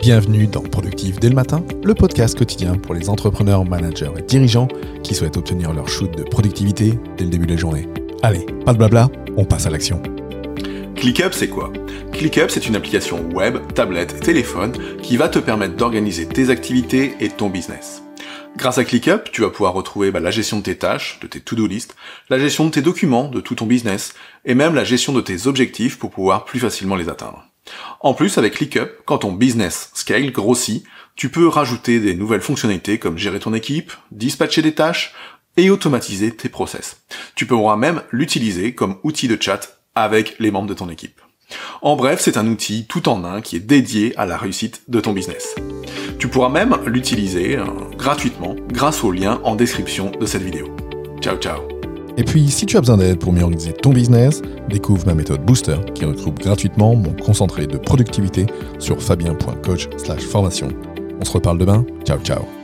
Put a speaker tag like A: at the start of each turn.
A: Bienvenue dans Productif dès le matin, le podcast quotidien pour les entrepreneurs, managers et dirigeants qui souhaitent obtenir leur shoot de productivité dès le début de la journée. Allez, pas de blabla, on passe à l'action.
B: ClickUp, c'est quoi? ClickUp, c'est une application web, tablette et téléphone qui va te permettre d'organiser tes activités et ton business. Grâce à ClickUp, tu vas pouvoir retrouver bah, la gestion de tes tâches, de tes to-do list, la gestion de tes documents, de tout ton business, et même la gestion de tes objectifs pour pouvoir plus facilement les atteindre. En plus, avec ClickUp, quand ton business scale, grossit, tu peux rajouter des nouvelles fonctionnalités comme gérer ton équipe, dispatcher des tâches et automatiser tes process. Tu pourras même l'utiliser comme outil de chat avec les membres de ton équipe. En bref, c'est un outil tout en un qui est dédié à la réussite de ton business. Tu pourras même l'utiliser euh, gratuitement grâce au lien en description de cette vidéo. Ciao ciao
A: et puis, si tu as besoin d'aide pour mieux organiser ton business, découvre ma méthode Booster qui regroupe gratuitement mon concentré de productivité sur fabien.coach/formation. On se reparle demain. Ciao ciao.